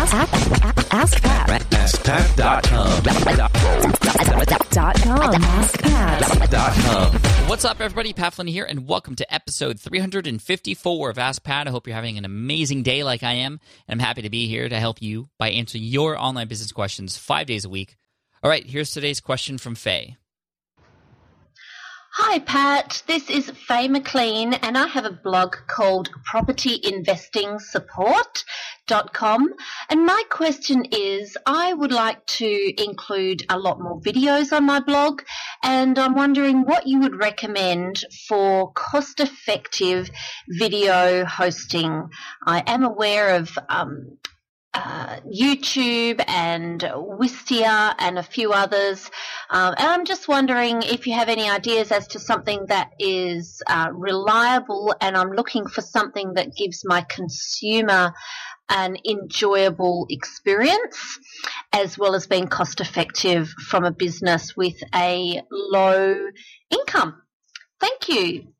Ask, ask, ask Pat. AskPat.com. Dot com. AskPat. What's up, everybody? Pat Flynn here, and welcome to episode 354 of Ask Pat. I hope you're having an amazing day like I am, and I'm happy to be here to help you by answering your online business questions five days a week. All right, here's today's question from Faye. Hi, Pat. This is Faye McLean, and I have a blog called propertyinvestingsupport.com. And my question is I would like to include a lot more videos on my blog, and I'm wondering what you would recommend for cost effective video hosting. I am aware of um, uh, YouTube and Wistia and a few others. Um, and I'm just wondering if you have any ideas as to something that is uh, reliable and I'm looking for something that gives my consumer an enjoyable experience as well as being cost effective from a business with a low income. Thank you.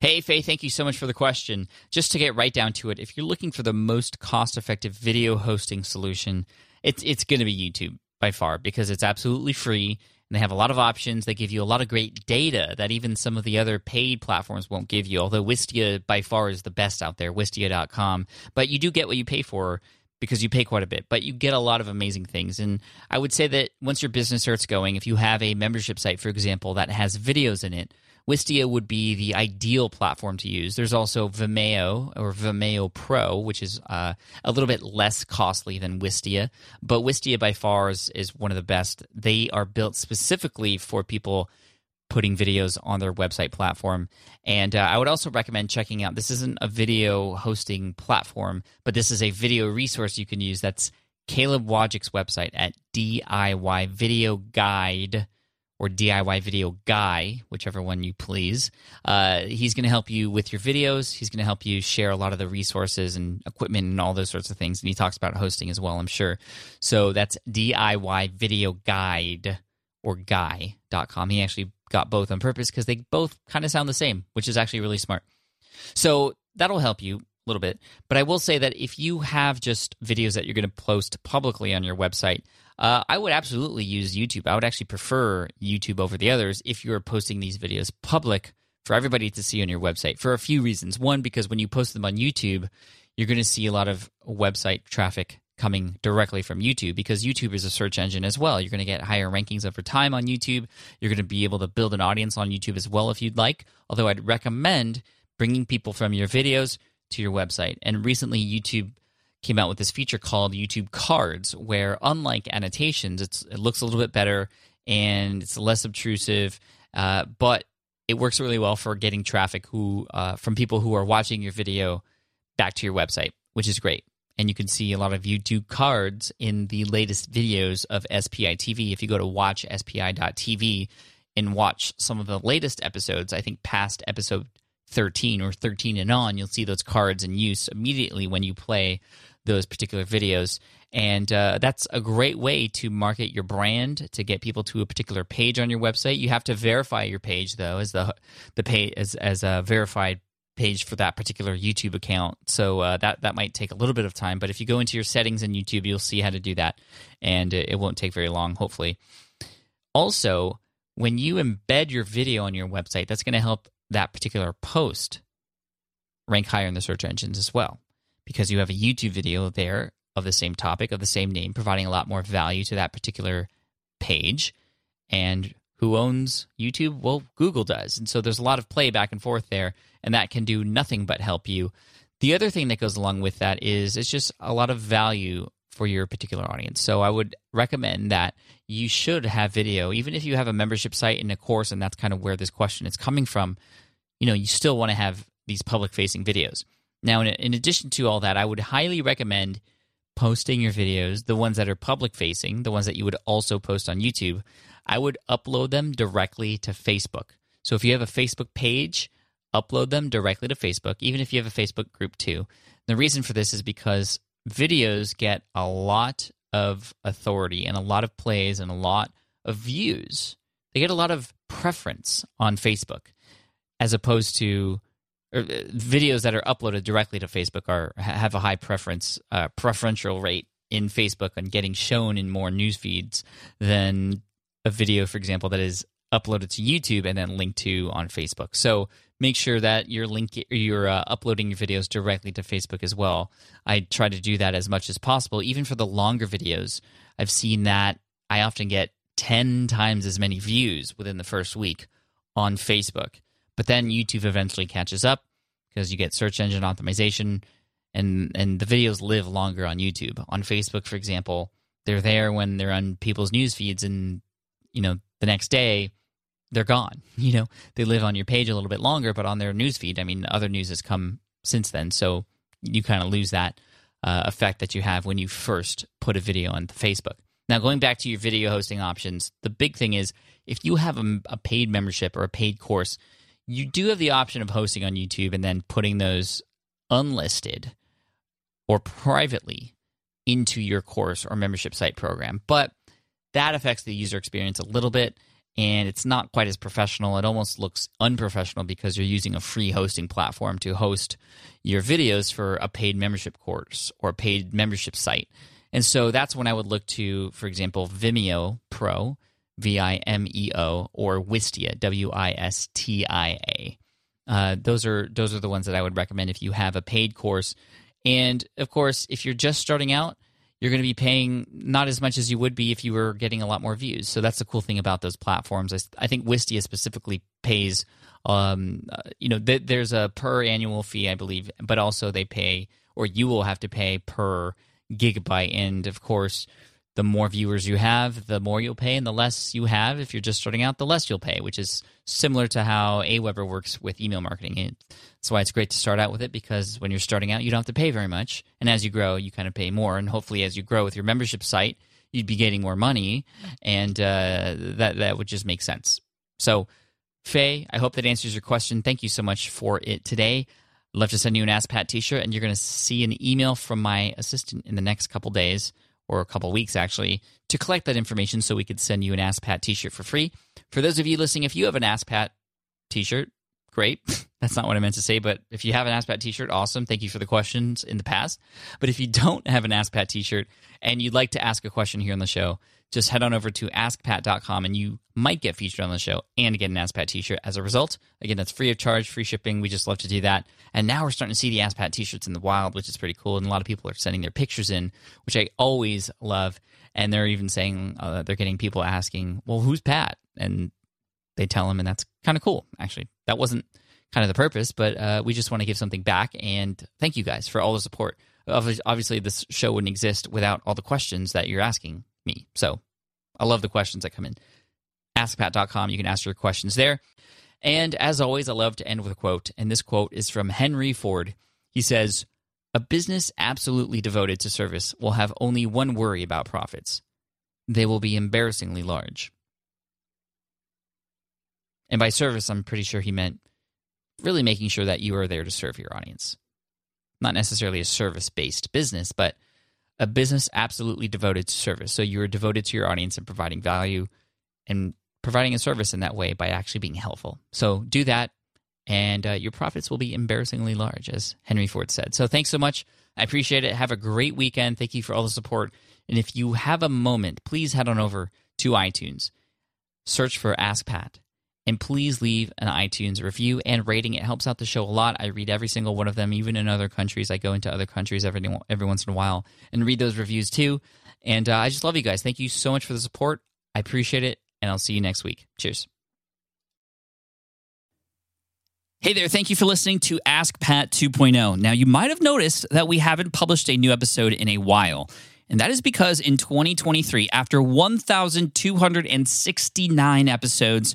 Hey, Faye, thank you so much for the question. Just to get right down to it, if you're looking for the most cost effective video hosting solution, it's, it's going to be YouTube by far because it's absolutely free and they have a lot of options. They give you a lot of great data that even some of the other paid platforms won't give you, although Wistia by far is the best out there, wistia.com. But you do get what you pay for because you pay quite a bit, but you get a lot of amazing things. And I would say that once your business starts going, if you have a membership site, for example, that has videos in it, Wistia would be the ideal platform to use. There's also Vimeo or Vimeo Pro, which is uh, a little bit less costly than Wistia, but Wistia by far is, is one of the best. They are built specifically for people putting videos on their website platform. And uh, I would also recommend checking out this isn't a video hosting platform, but this is a video resource you can use. That's Caleb Wojcik's website at DIY Video Guide or DIY Video Guy, whichever one you please. Uh, he's going to help you with your videos. He's going to help you share a lot of the resources and equipment and all those sorts of things. And he talks about hosting as well, I'm sure. So that's DIY Video Guide or guy.com. He actually got both on purpose because they both kind of sound the same, which is actually really smart. So that'll help you little bit. But I will say that if you have just videos that you're going to post publicly on your website, uh, I would absolutely use YouTube. I would actually prefer YouTube over the others if you're posting these videos public for everybody to see on your website for a few reasons. One, because when you post them on YouTube, you're going to see a lot of website traffic coming directly from YouTube because YouTube is a search engine as well. You're going to get higher rankings over time on YouTube. You're going to be able to build an audience on YouTube as well if you'd like. Although I'd recommend bringing people from your videos to your website. And recently, YouTube came out with this feature called YouTube Cards, where unlike annotations, it looks a little bit better and it's less obtrusive, uh, but it works really well for getting traffic who uh, from people who are watching your video back to your website, which is great. And you can see a lot of YouTube cards in the latest videos of SPI TV. If you go to watchspi.tv and watch some of the latest episodes, I think past episode 13 or 13 and on, you'll see those cards in use immediately when you play those particular videos. And uh, that's a great way to market your brand to get people to a particular page on your website. You have to verify your page though as the the page as as a verified page for that particular YouTube account. So uh, that that might take a little bit of time. But if you go into your settings in YouTube, you'll see how to do that, and it, it won't take very long, hopefully. Also, when you embed your video on your website, that's going to help that particular post rank higher in the search engines as well because you have a YouTube video there of the same topic, of the same name, providing a lot more value to that particular page. And who owns YouTube? Well, Google does. And so there's a lot of play back and forth there, and that can do nothing but help you. The other thing that goes along with that is it's just a lot of value for your particular audience. So I would recommend that you should have video, even if you have a membership site and a course, and that's kind of where this question is coming from. You know, you still want to have these public facing videos. Now, in, in addition to all that, I would highly recommend posting your videos, the ones that are public facing, the ones that you would also post on YouTube. I would upload them directly to Facebook. So if you have a Facebook page, upload them directly to Facebook, even if you have a Facebook group too. The reason for this is because videos get a lot of authority and a lot of plays and a lot of views. They get a lot of preference on Facebook as opposed to or, uh, videos that are uploaded directly to Facebook are have a high preference uh, preferential rate in Facebook on getting shown in more news feeds than a video, for example, that is uploaded to YouTube and then link to on Facebook. So make sure that you're linking, you're uh, uploading your videos directly to Facebook as well. I try to do that as much as possible, even for the longer videos. I've seen that I often get ten times as many views within the first week on Facebook, but then YouTube eventually catches up because you get search engine optimization, and and the videos live longer on YouTube. On Facebook, for example, they're there when they're on people's news feeds, and you know the next day they're gone. You know, they live on your page a little bit longer, but on their newsfeed, I mean, other news has come since then. So you kind of lose that uh, effect that you have when you first put a video on Facebook. Now, going back to your video hosting options, the big thing is if you have a, a paid membership or a paid course, you do have the option of hosting on YouTube and then putting those unlisted or privately into your course or membership site program. But that affects the user experience a little bit and it's not quite as professional. It almost looks unprofessional because you're using a free hosting platform to host your videos for a paid membership course or a paid membership site. And so that's when I would look to, for example, Vimeo Pro, V I M E O, or Wistia, W I S T I A. Uh, those are those are the ones that I would recommend if you have a paid course. And of course, if you're just starting out, you're going to be paying not as much as you would be if you were getting a lot more views. So that's the cool thing about those platforms. I, I think Wistia specifically pays, um, uh, you know, th- there's a per annual fee, I believe, but also they pay, or you will have to pay per gigabyte. And of course, the more viewers you have, the more you'll pay, and the less you have, if you're just starting out, the less you'll pay, which is similar to how Aweber works with email marketing. That's why it's great to start out with it because when you're starting out, you don't have to pay very much. And as you grow, you kind of pay more. And hopefully, as you grow with your membership site, you'd be getting more money. And uh, that, that would just make sense. So, Faye, I hope that answers your question. Thank you so much for it today. I'd love to send you an Ask Pat t shirt, and you're going to see an email from my assistant in the next couple days or a couple weeks actually to collect that information so we could send you an Ask Pat t shirt for free. For those of you listening, if you have an Ask Pat t shirt, great. That's not what I meant to say, but if you have an Ask Pat t-shirt, awesome. Thank you for the questions in the past. But if you don't have an Ask Pat t-shirt and you'd like to ask a question here on the show, just head on over to askpat.com and you might get featured on the show and get an Ask Pat t-shirt as a result. Again, that's free of charge, free shipping. We just love to do that. And now we're starting to see the Ask Pat t-shirts in the wild, which is pretty cool. And a lot of people are sending their pictures in, which I always love. And they're even saying uh, they're getting people asking, well, who's Pat? And they tell them, and that's kind of cool, actually. That wasn't – kind of the purpose, but uh, we just want to give something back. And thank you guys for all the support. Obviously, this show wouldn't exist without all the questions that you're asking me. So I love the questions that come in. AskPat.com. You can ask your questions there. And as always, I love to end with a quote. And this quote is from Henry Ford. He says, A business absolutely devoted to service will have only one worry about profits they will be embarrassingly large. And by service, I'm pretty sure he meant really making sure that you are there to serve your audience. Not necessarily a service based business, but a business absolutely devoted to service. So you're devoted to your audience and providing value and providing a service in that way by actually being helpful. So do that, and uh, your profits will be embarrassingly large, as Henry Ford said. So thanks so much. I appreciate it. Have a great weekend. Thank you for all the support. And if you have a moment, please head on over to iTunes, search for Ask Pat and please leave an iTunes review and rating. It helps out the show a lot. I read every single one of them, even in other countries. I go into other countries every every once in a while and read those reviews too. And uh, I just love you guys. Thank you so much for the support. I appreciate it, and I'll see you next week. Cheers. Hey there, thank you for listening to Ask Pat 2.0. Now, you might have noticed that we haven't published a new episode in a while. And that is because in 2023, after 1,269 episodes,